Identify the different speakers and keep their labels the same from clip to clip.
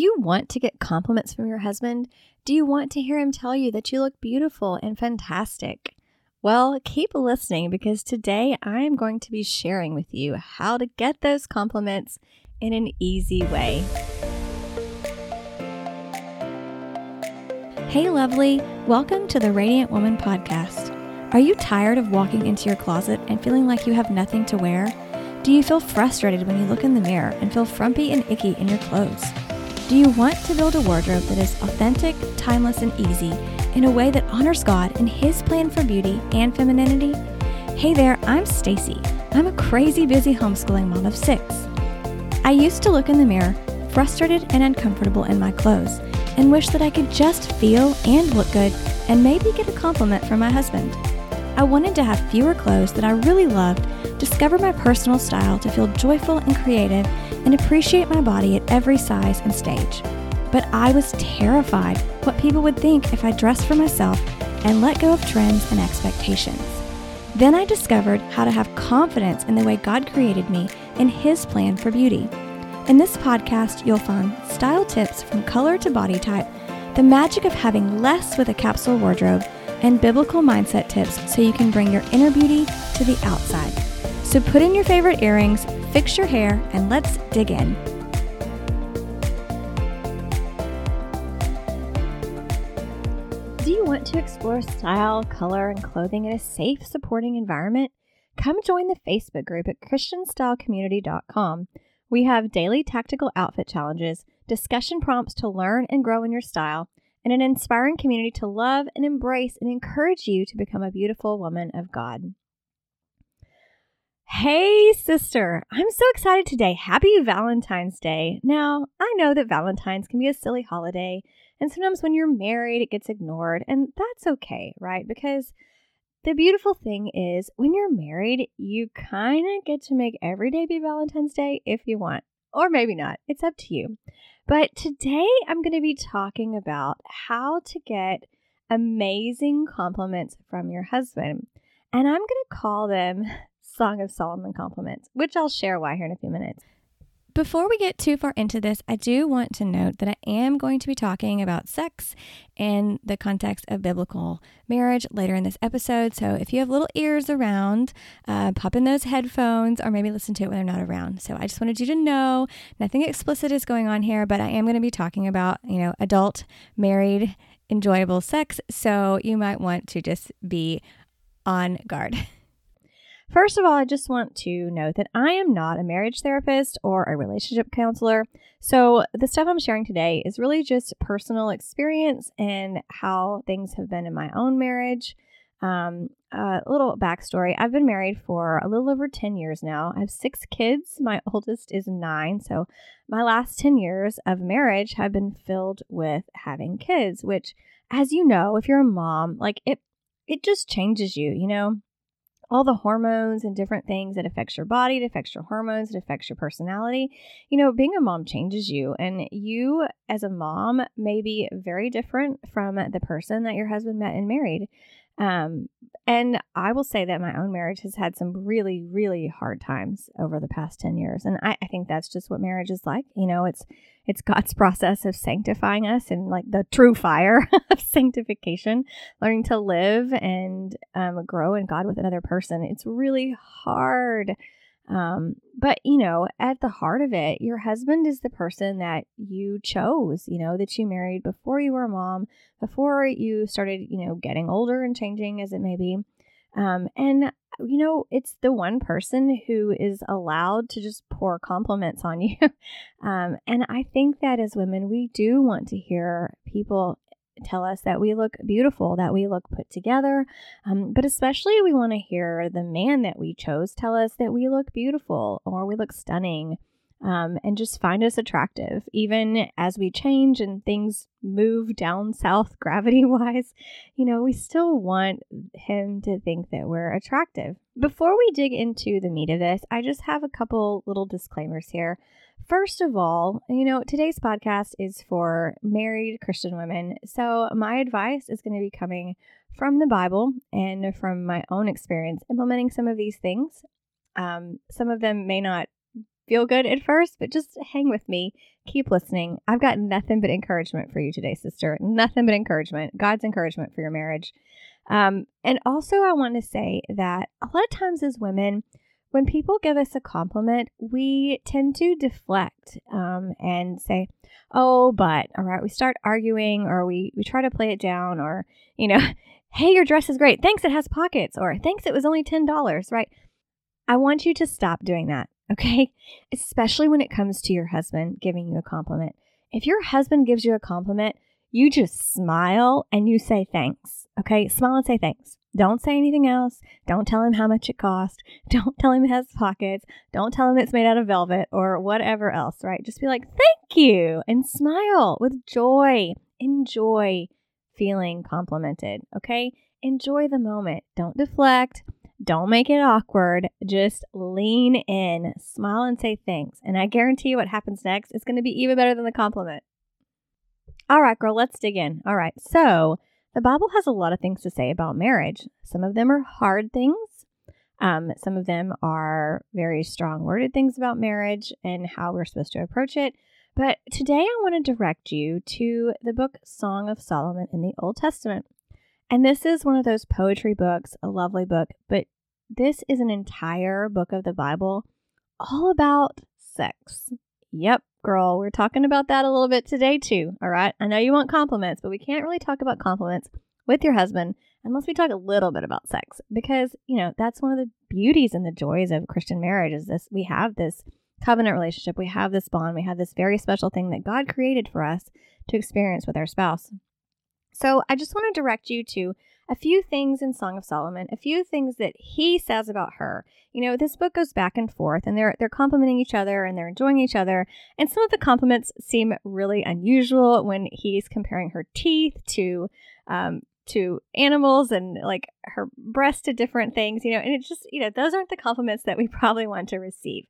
Speaker 1: you want to get compliments from your husband? Do you want to hear him tell you that you look beautiful and fantastic? Well, keep listening because today I am going to be sharing with you how to get those compliments in an easy way. Hey, lovely. Welcome to the Radiant Woman podcast. Are you tired of walking into your closet and feeling like you have nothing to wear? Do you feel frustrated when you look in the mirror and feel frumpy and icky in your clothes? Do you want to build a wardrobe that is authentic, timeless, and easy in a way that honors God and His plan for beauty and femininity? Hey there, I'm Stacey. I'm a crazy busy homeschooling mom of six. I used to look in the mirror, frustrated and uncomfortable in my clothes and wish that I could just feel and look good and maybe get a compliment from my husband. I wanted to have fewer clothes that I really loved, discover my personal style to feel joyful and creative, and appreciate my body at every size and stage. But I was terrified what people would think if I dressed for myself and let go of trends and expectations. Then I discovered how to have confidence in the way God created me and His plan for beauty. In this podcast, you'll find style tips from color to body type, the magic of having less with a capsule wardrobe, and biblical mindset tips so you can bring your inner beauty to the outside. So put in your favorite earrings, fix your hair, and let's dig in. Do you want to explore style, color, and clothing in a safe, supporting environment? Come join the Facebook group at ChristianStyleCommunity.com. We have daily tactical outfit challenges, discussion prompts to learn and grow in your style, and an inspiring community to love and embrace and encourage you to become a beautiful woman of God. Hey, sister, I'm so excited today. Happy Valentine's Day. Now, I know that Valentine's can be a silly holiday, and sometimes when you're married, it gets ignored, and that's okay, right? Because the beautiful thing is, when you're married, you kind of get to make every day be Valentine's Day if you want, or maybe not. It's up to you. But today I'm going to be talking about how to get amazing compliments from your husband. And I'm going to call them Song of Solomon compliments, which I'll share why here in a few minutes. Before we get too far into this, I do want to note that I am going to be talking about sex in the context of biblical marriage later in this episode. So if you have little ears around, uh, pop in those headphones or maybe listen to it when they're not around. So I just wanted you to know nothing explicit is going on here, but I am going to be talking about, you know, adult, married, enjoyable sex. So you might want to just be on guard. First of all, I just want to note that I am not a marriage therapist or a relationship counselor. So, the stuff I'm sharing today is really just personal experience and how things have been in my own marriage. Um, a little backstory I've been married for a little over 10 years now. I have six kids. My oldest is nine. So, my last 10 years of marriage have been filled with having kids, which, as you know, if you're a mom, like it, it just changes you, you know? All the hormones and different things. It affects your body, it affects your hormones, it affects your personality. You know, being a mom changes you, and you as a mom may be very different from the person that your husband met and married. Um, and I will say that my own marriage has had some really, really hard times over the past 10 years. And I, I think that's just what marriage is like. You know, it's it's God's process of sanctifying us and like the true fire of sanctification, learning to live and um, grow in God with another person. It's really hard. Um, but you know, at the heart of it, your husband is the person that you chose, you know, that you married before you were a mom, before you started, you know, getting older and changing as it may be. Um, and you know, it's the one person who is allowed to just pour compliments on you. um, and I think that as women, we do want to hear people tell us that we look beautiful, that we look put together. Um, but especially, we want to hear the man that we chose tell us that we look beautiful or we look stunning um, and just find us attractive. Even as we change and things move down south gravity wise, you know, we still want him to think that we're attractive. Before we dig into the meat of this, I just have a couple little disclaimers here. First of all, you know, today's podcast is for married Christian women. So, my advice is going to be coming from the Bible and from my own experience implementing some of these things. Um, some of them may not feel good at first, but just hang with me. Keep listening. I've got nothing but encouragement for you today, sister. Nothing but encouragement. God's encouragement for your marriage. Um, and also, I want to say that a lot of times as women, when people give us a compliment, we tend to deflect um, and say, oh, but, all right, we start arguing or we, we try to play it down or, you know, hey, your dress is great. Thanks, it has pockets or thanks, it was only $10, right? I want you to stop doing that, okay? Especially when it comes to your husband giving you a compliment. If your husband gives you a compliment, you just smile and you say thanks, okay? Smile and say thanks. Don't say anything else. Don't tell him how much it cost. Don't tell him it has pockets. Don't tell him it's made out of velvet or whatever else, right? Just be like, thank you, and smile with joy. Enjoy feeling complimented, okay? Enjoy the moment. Don't deflect. Don't make it awkward. Just lean in, smile, and say thanks. And I guarantee you what happens next is going to be even better than the compliment. All right, girl, let's dig in. All right, so the Bible has a lot of things to say about marriage. Some of them are hard things. Um, some of them are very strong worded things about marriage and how we're supposed to approach it. But today I want to direct you to the book Song of Solomon in the Old Testament. And this is one of those poetry books, a lovely book, but this is an entire book of the Bible all about sex. Yep, girl, we're talking about that a little bit today too. All right. I know you want compliments, but we can't really talk about compliments with your husband unless we talk a little bit about sex because, you know, that's one of the beauties and the joys of Christian marriage is this we have this covenant relationship, we have this bond, we have this very special thing that God created for us to experience with our spouse. So I just want to direct you to a few things in Song of Solomon, a few things that he says about her. You know, this book goes back and forth and they're they're complimenting each other and they're enjoying each other. And some of the compliments seem really unusual when he's comparing her teeth to um, to animals and like her breast to different things, you know, and it's just, you know, those aren't the compliments that we probably want to receive.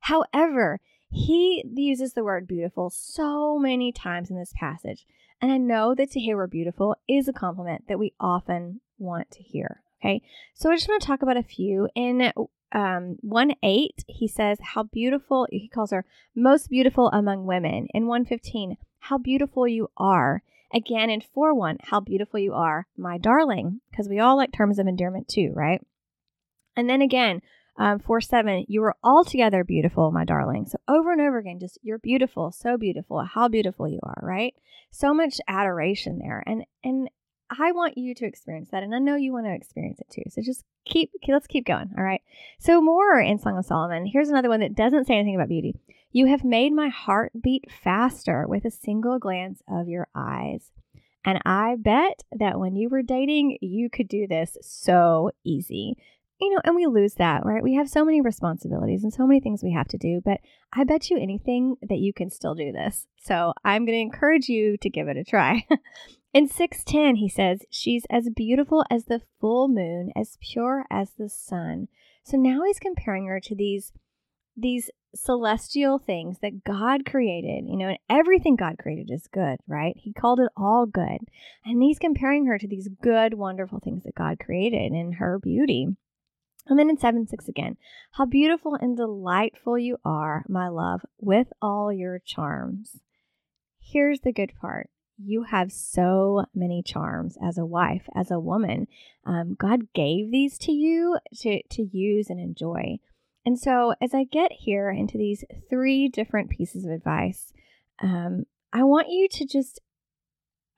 Speaker 1: However, he uses the word beautiful so many times in this passage. And I know that to hear we're beautiful is a compliment that we often want to hear. Okay. So I just want to talk about a few. In um, 1 8, he says, How beautiful, he calls her most beautiful among women. In 115, How beautiful you are. Again, in 4 1, How beautiful you are, my darling. Because we all like terms of endearment too, right? And then again, um, 4 7, you are altogether beautiful, my darling. So over and over again, just you're beautiful, so beautiful, how beautiful you are, right? So much adoration there. And, and, I want you to experience that, and I know you want to experience it too. So just keep, let's keep going. All right. So more in Song of Solomon. Here's another one that doesn't say anything about beauty. You have made my heart beat faster with a single glance of your eyes. And I bet that when you were dating, you could do this so easy you know, and we lose that, right? We have so many responsibilities and so many things we have to do, but I bet you anything that you can still do this. So I'm going to encourage you to give it a try. In 610, he says, She's as beautiful as the full moon, as pure as the sun. So now he's comparing her to these these celestial things that God created, you know, and everything God created is good, right? He called it all good. And he's comparing her to these good, wonderful things that God created in her beauty. And then in 7 6 again, how beautiful and delightful you are, my love, with all your charms. Here's the good part you have so many charms as a wife, as a woman. Um, God gave these to you to, to use and enjoy. And so, as I get here into these three different pieces of advice, um, I want you to just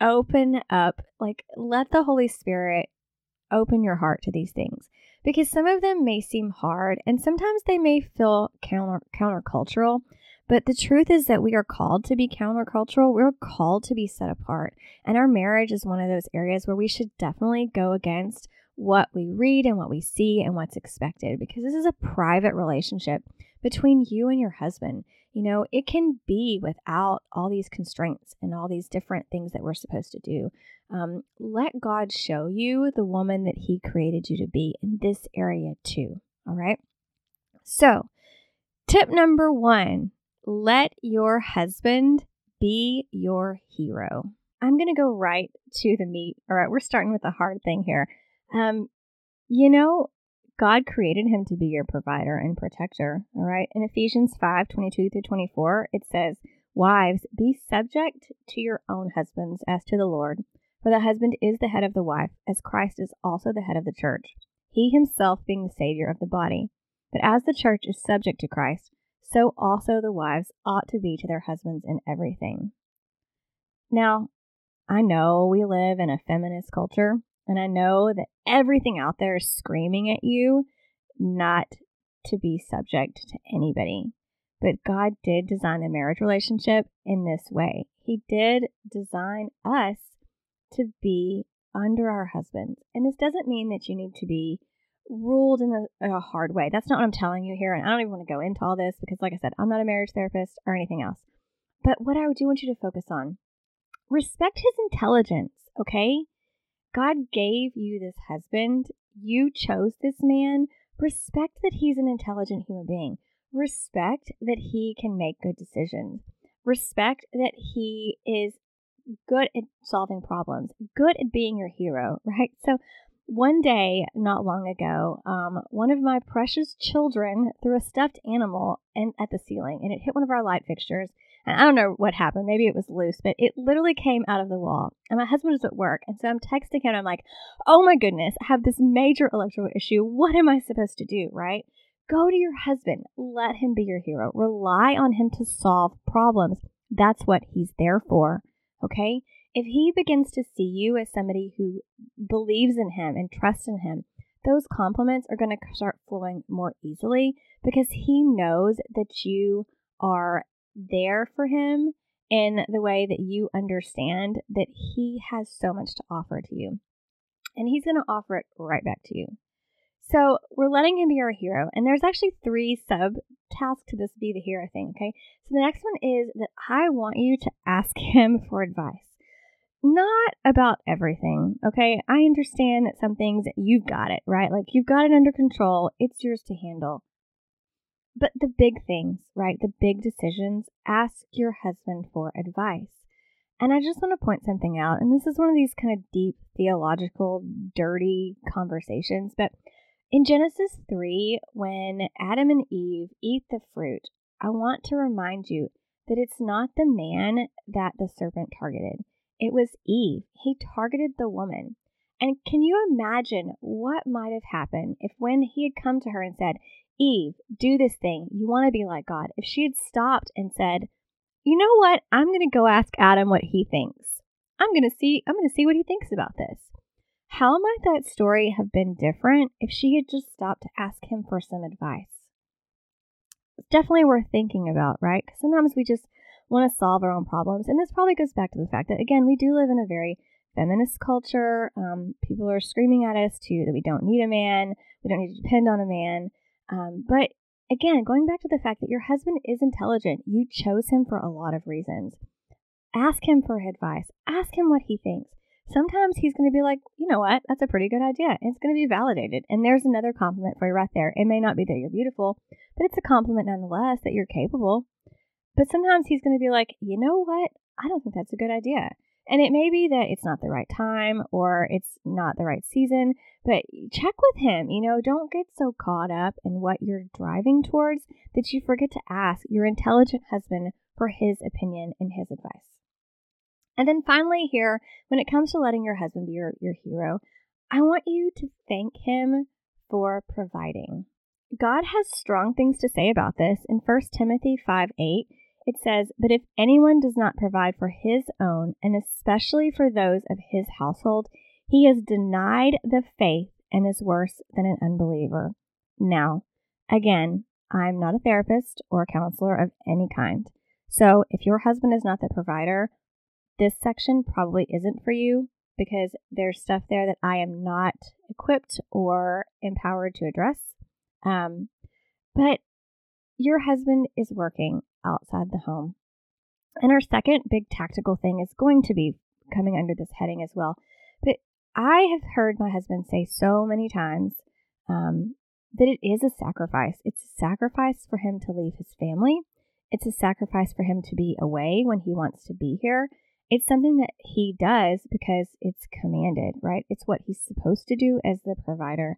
Speaker 1: open up, like, let the Holy Spirit open your heart to these things because some of them may seem hard and sometimes they may feel counter countercultural. But the truth is that we are called to be countercultural. We're called to be set apart. And our marriage is one of those areas where we should definitely go against what we read and what we see and what's expected because this is a private relationship between you and your husband. You know, it can be without all these constraints and all these different things that we're supposed to do. Um, let God show you the woman that He created you to be in this area too. All right. So, tip number one let your husband be your hero. I'm going to go right to the meat. All right. We're starting with a hard thing here. Um, you know, God created him to be your provider and protector. All right. In Ephesians 5 22 through 24, it says, Wives, be subject to your own husbands as to the Lord. For the husband is the head of the wife, as Christ is also the head of the church, he himself being the Savior of the body. But as the church is subject to Christ, so also the wives ought to be to their husbands in everything. Now, I know we live in a feminist culture, and I know that everything out there is screaming at you not to be subject to anybody. But God did design a marriage relationship in this way. He did design us to be under our husbands. And this doesn't mean that you need to be ruled in a, a, hard way. That's not what I'm telling you here. And I don't even want to go into all this because, like I said, I'm not a marriage therapist or anything else. But what I do want you to focus on respect his intelligence, okay? God gave you this husband. You chose this man. Respect that he's an intelligent human being. Respect that he can make good decisions. Respect that he is good at solving problems, good at being your hero, right? So, one day, not long ago, um, one of my precious children threw a stuffed animal in, at the ceiling and it hit one of our light fixtures and I don't know what happened. Maybe it was loose, but it literally came out of the wall. And my husband was at work. And so I'm texting him. I'm like, oh my goodness, I have this major electrical issue. What am I supposed to do? Right? Go to your husband. Let him be your hero. Rely on him to solve problems. That's what he's there for. Okay? If he begins to see you as somebody who believes in him and trusts in him, those compliments are going to start flowing more easily because he knows that you are there for him in the way that you understand that he has so much to offer to you. And he's going to offer it right back to you. So we're letting him be our hero. And there's actually three sub tasks to this be the hero thing. Okay. So the next one is that I want you to ask him for advice. Not about everything. Okay. I understand that some things you've got it, right? Like you've got it under control. It's yours to handle. But the big things, right? The big decisions, ask your husband for advice. And I just want to point something out. And this is one of these kind of deep theological, dirty conversations. But in Genesis 3, when Adam and Eve eat the fruit, I want to remind you that it's not the man that the serpent targeted, it was Eve. He targeted the woman. And can you imagine what might have happened if, when he had come to her and said, Eve, do this thing. You want to be like God. If she had stopped and said, you know what? I'm going to go ask Adam what he thinks. I'm going to see, I'm going to see what he thinks about this. How might that story have been different if she had just stopped to ask him for some advice? It's definitely worth thinking about, right? Because sometimes we just want to solve our own problems. And this probably goes back to the fact that, again, we do live in a very feminist culture. Um, people are screaming at us too that we don't need a man, we don't need to depend on a man. Um, but again, going back to the fact that your husband is intelligent, you chose him for a lot of reasons. Ask him for advice, ask him what he thinks. Sometimes he's going to be like, you know what, that's a pretty good idea. It's going to be validated. And there's another compliment for you right there. It may not be that you're beautiful, but it's a compliment nonetheless that you're capable. But sometimes he's going to be like, you know what, I don't think that's a good idea. And it may be that it's not the right time or it's not the right season, but check with him. You know, don't get so caught up in what you're driving towards that you forget to ask your intelligent husband for his opinion and his advice. And then finally, here, when it comes to letting your husband be your, your hero, I want you to thank him for providing. God has strong things to say about this in 1 Timothy 5 8 it says, But if anyone does not provide for his own, and especially for those of his household, he has denied the faith and is worse than an unbeliever. Now, again, I'm not a therapist or a counselor of any kind. So if your husband is not the provider, this section probably isn't for you because there's stuff there that I am not equipped or empowered to address. Um, but your husband is working outside the home. And our second big tactical thing is going to be coming under this heading as well. But I have heard my husband say so many times um, that it is a sacrifice. It's a sacrifice for him to leave his family. It's a sacrifice for him to be away when he wants to be here. It's something that he does because it's commanded, right? It's what he's supposed to do as the provider.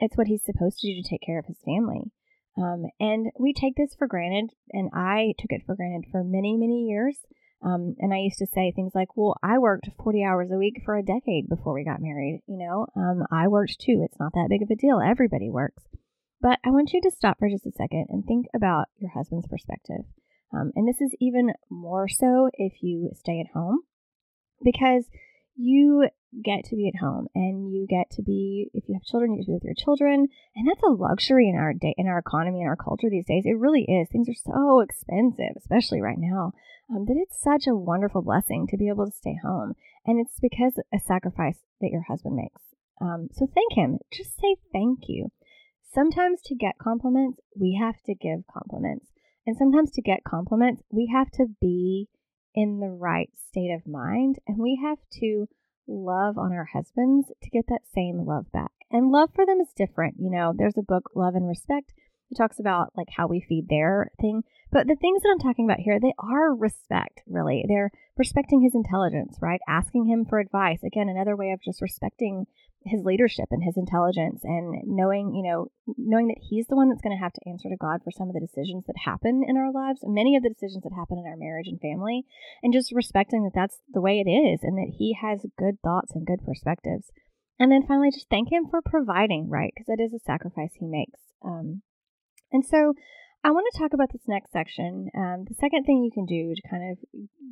Speaker 1: it's what he's supposed to do to take care of his family. Um, and we take this for granted, and I took it for granted for many, many years. Um, and I used to say things like, well, I worked 40 hours a week for a decade before we got married. You know, um, I worked too. It's not that big of a deal. Everybody works. But I want you to stop for just a second and think about your husband's perspective. Um, and this is even more so if you stay at home because you get to be at home and you get to be if you have children you get to be with your children and that's a luxury in our day in our economy and our culture these days. It really is. Things are so expensive especially right now um, that it's such a wonderful blessing to be able to stay home and it's because a sacrifice that your husband makes. Um, so thank him. Just say thank you. Sometimes to get compliments we have to give compliments and sometimes to get compliments we have to be in the right state of mind and we have to love on our husbands to get that same love back. And love for them is different. You know, there's a book, Love and Respect. It talks about like how we feed their thing. But the things that I'm talking about here, they are respect, really. They're respecting his intelligence, right? Asking him for advice. Again, another way of just respecting his leadership and his intelligence and knowing, you know, knowing that he's the one that's going to have to answer to God for some of the decisions that happen in our lives, many of the decisions that happen in our marriage and family, and just respecting that that's the way it is and that he has good thoughts and good perspectives. And then finally, just thank him for providing, right? Because it is a sacrifice he makes. Um, and so I want to talk about this next section. Um, the second thing you can do to kind of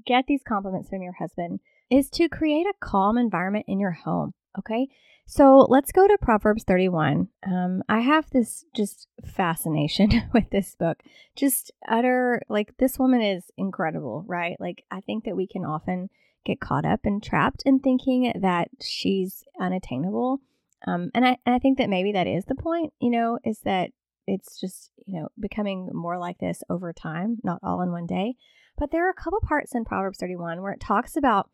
Speaker 1: get these compliments from your husband is to create a calm environment in your home. Okay. So let's go to Proverbs 31. Um, I have this just fascination with this book. Just utter, like, this woman is incredible, right? Like, I think that we can often get caught up and trapped in thinking that she's unattainable. Um, and I, and I think that maybe that is the point, you know, is that it's just, you know, becoming more like this over time, not all in one day. But there are a couple parts in Proverbs 31 where it talks about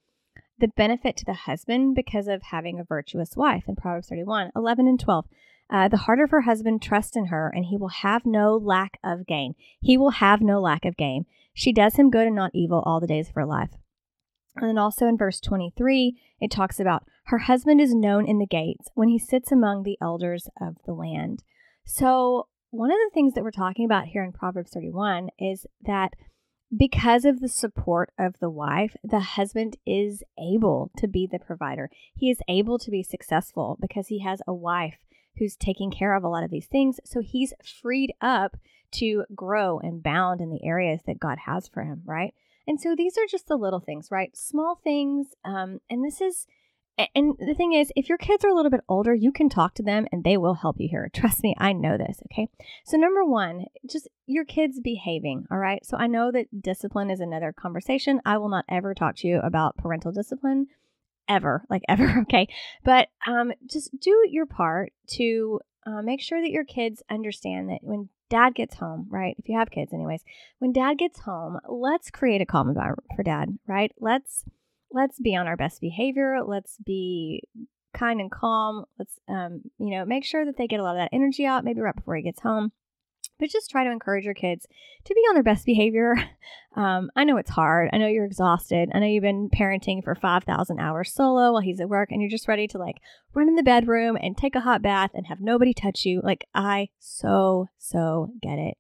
Speaker 1: the benefit to the husband because of having a virtuous wife in Proverbs 31, 11 and 12. Uh, the heart of her husband trusts in her, and he will have no lack of gain. He will have no lack of gain. She does him good and not evil all the days of her life. And then also in verse 23, it talks about her husband is known in the gates when he sits among the elders of the land. So, one of the things that we're talking about here in Proverbs 31 is that because of the support of the wife, the husband is able to be the provider. He is able to be successful because he has a wife who's taking care of a lot of these things. So he's freed up to grow and bound in the areas that God has for him, right? And so these are just the little things, right? Small things. Um, and this is and the thing is, if your kids are a little bit older, you can talk to them and they will help you here. Trust me, I know this. Okay. So, number one, just your kids behaving. All right. So, I know that discipline is another conversation. I will not ever talk to you about parental discipline ever, like ever. Okay. But um, just do your part to uh, make sure that your kids understand that when dad gets home, right? If you have kids, anyways, when dad gets home, let's create a calm environment for dad, right? Let's let's be on our best behavior. Let's be kind and calm. Let's, um, you know, make sure that they get a lot of that energy out, maybe right before he gets home. But just try to encourage your kids to be on their best behavior. Um, I know it's hard. I know you're exhausted. I know you've been parenting for 5,000 hours solo while he's at work and you're just ready to like run in the bedroom and take a hot bath and have nobody touch you. Like, I so, so get it.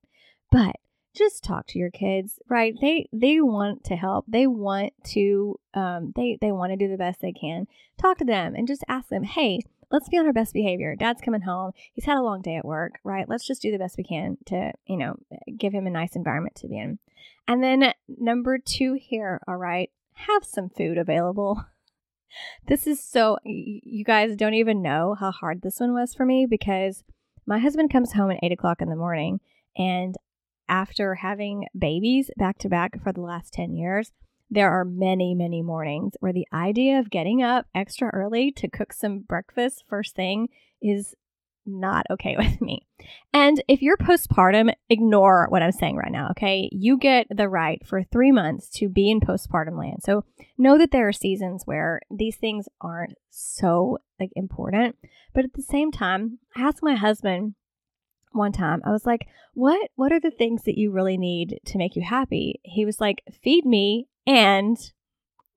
Speaker 1: But just talk to your kids right? They they want to help. They want to um they they want to do the best they can. Talk to them and just ask them hey let's be on our best behavior. Dad's coming home. He's had a long day at work right? Let's just do the best we can to you know give him a nice environment to be in. And then number two here all right have some food available. This is so you guys don't even know how hard this one was for me because my husband comes home at eight o'clock in the morning and after having babies back to back for the last 10 years, there are many, many mornings where the idea of getting up extra early to cook some breakfast first thing is not okay with me. And if you're postpartum, ignore what I'm saying right now, okay? You get the right for three months to be in postpartum land. So know that there are seasons where these things aren't so like important. But at the same time, ask my husband one time i was like what what are the things that you really need to make you happy he was like feed me and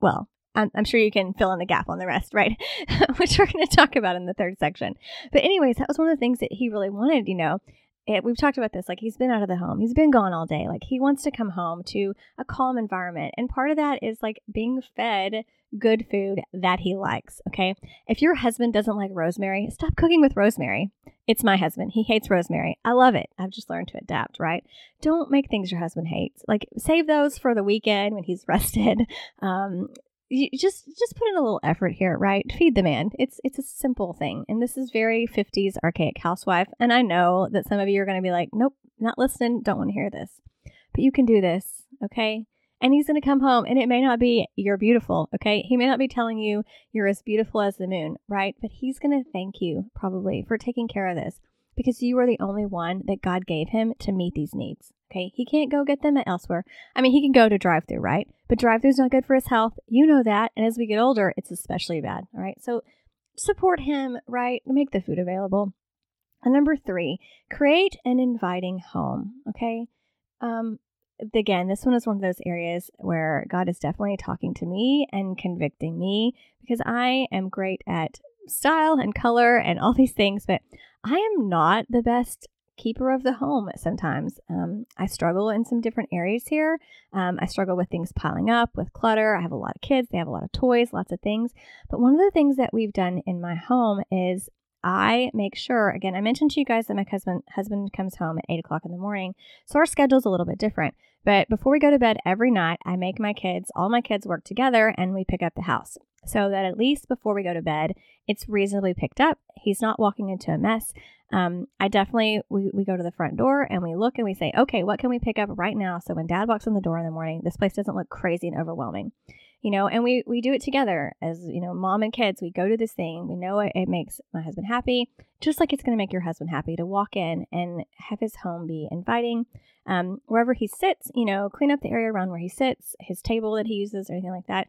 Speaker 1: well I'm, I'm sure you can fill in the gap on the rest, right? Which we're going to talk about in the third section. But, anyways, that was one of the things that he really wanted, you know. It, we've talked about this. Like, he's been out of the home, he's been gone all day. Like, he wants to come home to a calm environment. And part of that is like being fed good food that he likes. Okay. If your husband doesn't like rosemary, stop cooking with rosemary. It's my husband. He hates rosemary. I love it. I've just learned to adapt, right? Don't make things your husband hates. Like save those for the weekend when he's rested. Um, you just just put in a little effort here, right? Feed the man. It's it's a simple thing. And this is very 50s archaic housewife. And I know that some of you are going to be like, "Nope, not listening. Don't want to hear this." But you can do this, okay? and he's going to come home and it may not be you're beautiful okay he may not be telling you you're as beautiful as the moon right but he's going to thank you probably for taking care of this because you are the only one that god gave him to meet these needs okay? He can't go get them elsewhere. I mean he can go to drive through right? But drive through's not good for his health. You know that. And as we get older it's especially bad all right? So support him right? Make the food available. And number three create an inviting home okay? Um, again, this one is one of those areas where God is definitely talking to me and convicting me because I am great at style and color and all these things, but I am not the best keeper of the home sometimes. Um, I struggle in some different areas here. Um, I struggle with things piling up, with clutter. I have a lot of kids, they have a lot of toys, lots of things. But one of the things that we've done in my home is I make sure, again, I mentioned to you guys that my husband husband comes home at eight o'clock in the morning. So our schedule's a little bit different. But before we go to bed every night, I make my kids, all my kids work together and we pick up the house. So that at least before we go to bed, it's reasonably picked up. He's not walking into a mess. Um, I definitely, we, we go to the front door and we look and we say, okay, what can we pick up right now? So when dad walks in the door in the morning, this place doesn't look crazy and overwhelming you know, and we we do it together as you know, mom and kids. We go to this thing. We know it, it makes my husband happy, just like it's going to make your husband happy to walk in and have his home be inviting. Um, wherever he sits, you know, clean up the area around where he sits, his table that he uses, or anything like that.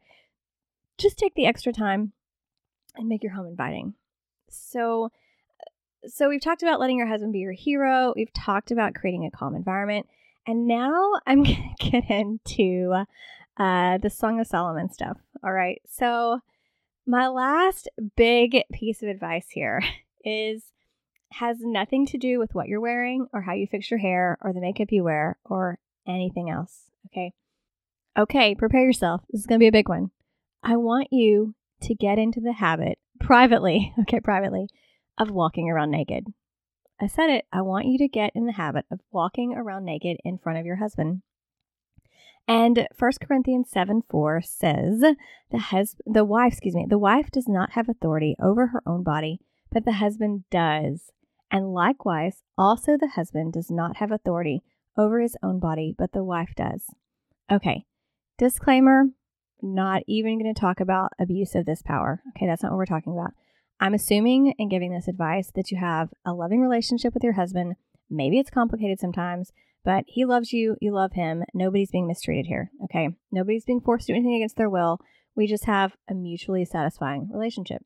Speaker 1: Just take the extra time and make your home inviting. So, so we've talked about letting your husband be your hero. We've talked about creating a calm environment. And now I'm going to get into uh, the Song of Solomon stuff. All right. So, my last big piece of advice here is has nothing to do with what you're wearing or how you fix your hair or the makeup you wear or anything else. Okay. Okay, prepare yourself. This is going to be a big one. I want you to get into the habit privately, okay, privately, of walking around naked. I said it. I want you to get in the habit of walking around naked in front of your husband. And 1 Corinthians 7 4 says, the, hus- the wife, excuse me, the wife does not have authority over her own body, but the husband does. And likewise, also the husband does not have authority over his own body, but the wife does. Okay, disclaimer not even going to talk about abuse of this power. Okay, that's not what we're talking about. I'm assuming in giving this advice that you have a loving relationship with your husband. Maybe it's complicated sometimes, but he loves you, you love him. Nobody's being mistreated here, okay? Nobody's being forced to do anything against their will. We just have a mutually satisfying relationship.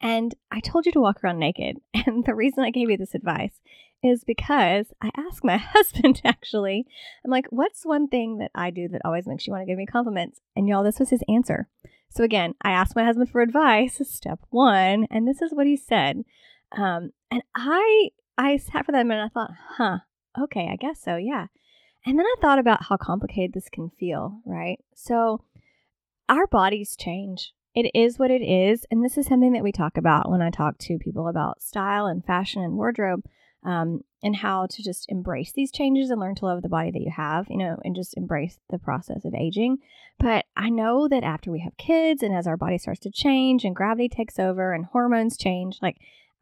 Speaker 1: And I told you to walk around naked. And the reason I gave you this advice is because I asked my husband actually, I'm like, what's one thing that I do that always makes you want to give me compliments? And y'all, this was his answer. So again, I asked my husband for advice, step one, and this is what he said. Um, and I I sat for that minute and I thought, huh, okay, I guess so, yeah. And then I thought about how complicated this can feel, right? So our bodies change. It is what it is. And this is something that we talk about when I talk to people about style and fashion and wardrobe um, and how to just embrace these changes and learn to love the body that you have, you know, and just embrace the process of aging. But I know that after we have kids and as our body starts to change and gravity takes over and hormones change, like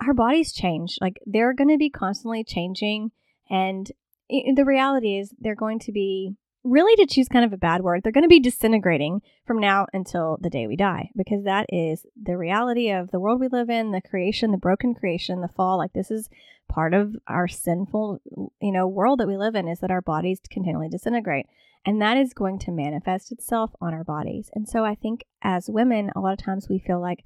Speaker 1: our bodies change. Like they're going to be constantly changing and the reality is they're going to be really to choose kind of a bad word, they're going to be disintegrating from now until the day we die because that is the reality of the world we live in, the creation, the broken creation, the fall. Like this is part of our sinful, you know, world that we live in is that our bodies continually disintegrate. And that is going to manifest itself on our bodies. And so I think as women, a lot of times we feel like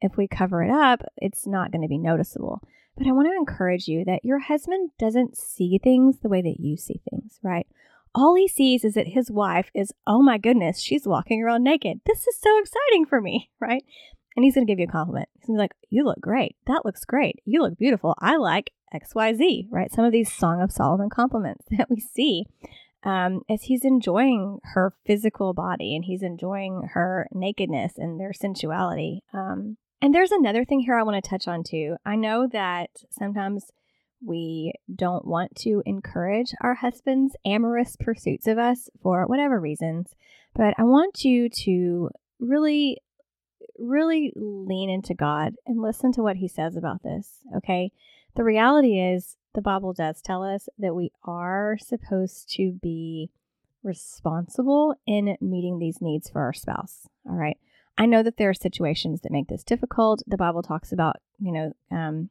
Speaker 1: if we cover it up, it's not going to be noticeable. But I want to encourage you that your husband doesn't see things the way that you see things, right? All he sees is that his wife is, oh my goodness, she's walking around naked. This is so exciting for me, right? And he's going to give you a compliment. He's going to be like, you look great. That looks great. You look beautiful. I like XYZ, right? Some of these Song of Solomon compliments that we see um, as he's enjoying her physical body and he's enjoying her nakedness and their sensuality. Um, and there's another thing here I want to touch on too. I know that sometimes we don't want to encourage our husband's amorous pursuits of us for whatever reasons, but I want you to really, really lean into God and listen to what he says about this, okay? The reality is, the Bible does tell us that we are supposed to be responsible in meeting these needs for our spouse. All right. I know that there are situations that make this difficult. The Bible talks about, you know, um,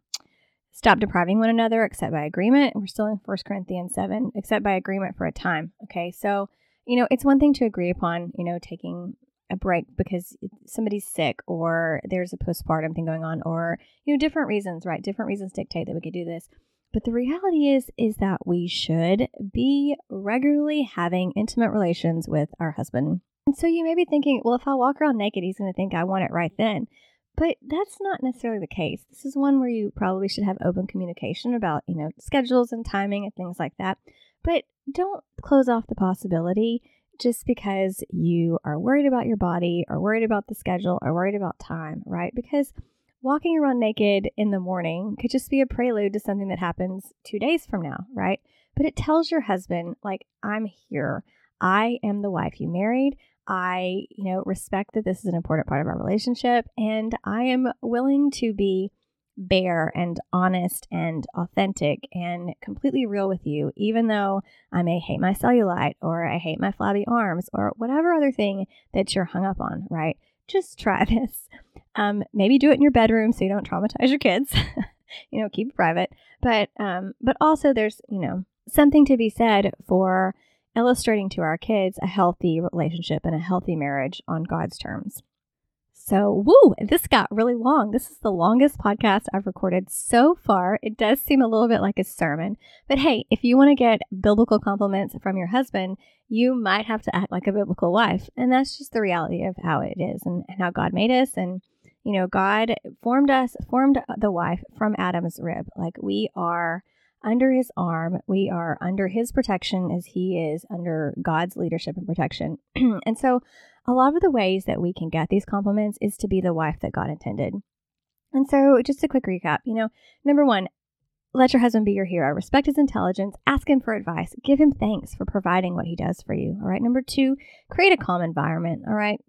Speaker 1: stop depriving one another except by agreement. We're still in 1 Corinthians 7, except by agreement for a time. Okay. So, you know, it's one thing to agree upon, you know, taking a break because somebody's sick or there's a postpartum thing going on or, you know, different reasons, right? Different reasons dictate that we could do this. But the reality is is that we should be regularly having intimate relations with our husband. And so you may be thinking, well, if I walk around naked, he's going to think I want it right then. But that's not necessarily the case. This is one where you probably should have open communication about, you know, schedules and timing and things like that. But don't close off the possibility just because you are worried about your body or worried about the schedule or worried about time, right? Because walking around naked in the morning could just be a prelude to something that happens two days from now, right? But it tells your husband, like, I'm here. I am the wife you married. I, you know, respect that this is an important part of our relationship and I am willing to be bare and honest and authentic and completely real with you, even though I may hate my cellulite or I hate my flabby arms or whatever other thing that you're hung up on, right? Just try this. Um, maybe do it in your bedroom so you don't traumatize your kids. you know, keep it private. But um, but also there's, you know, something to be said for illustrating to our kids a healthy relationship and a healthy marriage on God's terms. So, woo, this got really long. This is the longest podcast I've recorded so far. It does seem a little bit like a sermon. But hey, if you want to get biblical compliments from your husband, you might have to act like a biblical wife. And that's just the reality of how it is and, and how God made us. And, you know, God formed us, formed the wife from Adam's rib. Like we are under his arm. We are under his protection as he is under God's leadership and protection. and so, a lot of the ways that we can get these compliments is to be the wife that God intended. And so, just a quick recap you know, number one, let your husband be your hero. Respect his intelligence. Ask him for advice. Give him thanks for providing what he does for you. All right. Number two, create a calm environment. All right.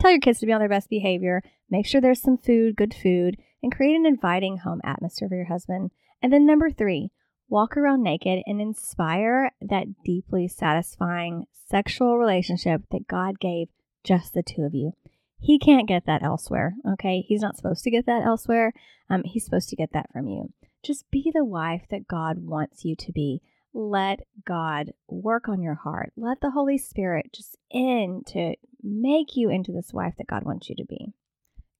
Speaker 1: Tell your kids to be on their best behavior. Make sure there's some food, good food, and create an inviting home atmosphere for your husband. And then number three, walk around naked and inspire that deeply satisfying sexual relationship that God gave just the two of you. He can't get that elsewhere, okay? He's not supposed to get that elsewhere. Um, he's supposed to get that from you. Just be the wife that God wants you to be. Let God work on your heart. Let the Holy Spirit just in to make you into this wife that God wants you to be.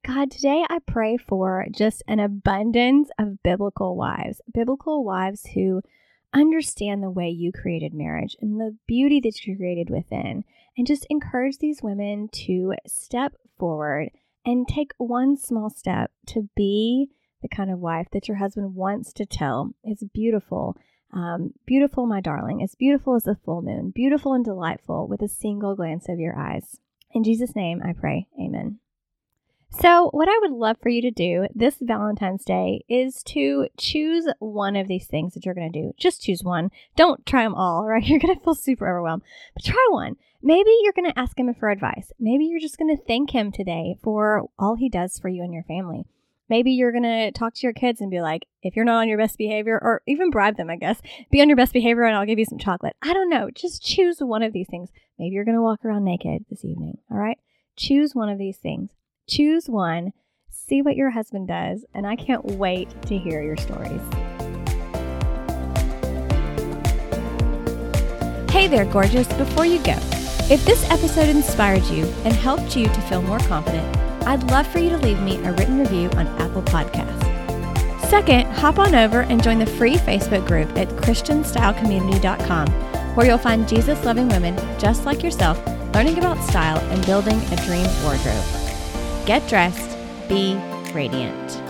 Speaker 1: God, today I pray for just an abundance of biblical wives, biblical wives who understand the way you created marriage and the beauty that you created within, and just encourage these women to step forward and take one small step to be the kind of wife that your husband wants to tell is beautiful. Um, beautiful, my darling, as beautiful as the full moon, beautiful and delightful with a single glance of your eyes. In Jesus' name I pray. Amen. So, what I would love for you to do this Valentine's Day is to choose one of these things that you're going to do. Just choose one. Don't try them all, right? You're going to feel super overwhelmed, but try one. Maybe you're going to ask him for advice. Maybe you're just going to thank him today for all he does for you and your family. Maybe you're going to talk to your kids and be like, if you're not on your best behavior, or even bribe them, I guess, be on your best behavior and I'll give you some chocolate. I don't know. Just choose one of these things. Maybe you're going to walk around naked this evening. All right. Choose one of these things. Choose one, see what your husband does, and I can't wait to hear your stories. Hey there, gorgeous. Before you go, if this episode inspired you and helped you to feel more confident, I'd love for you to leave me a written review on Apple Podcasts. Second, hop on over and join the free Facebook group at ChristianStyleCommunity.com where you'll find Jesus loving women just like yourself learning about style and building a dream wardrobe. Get dressed, be radiant.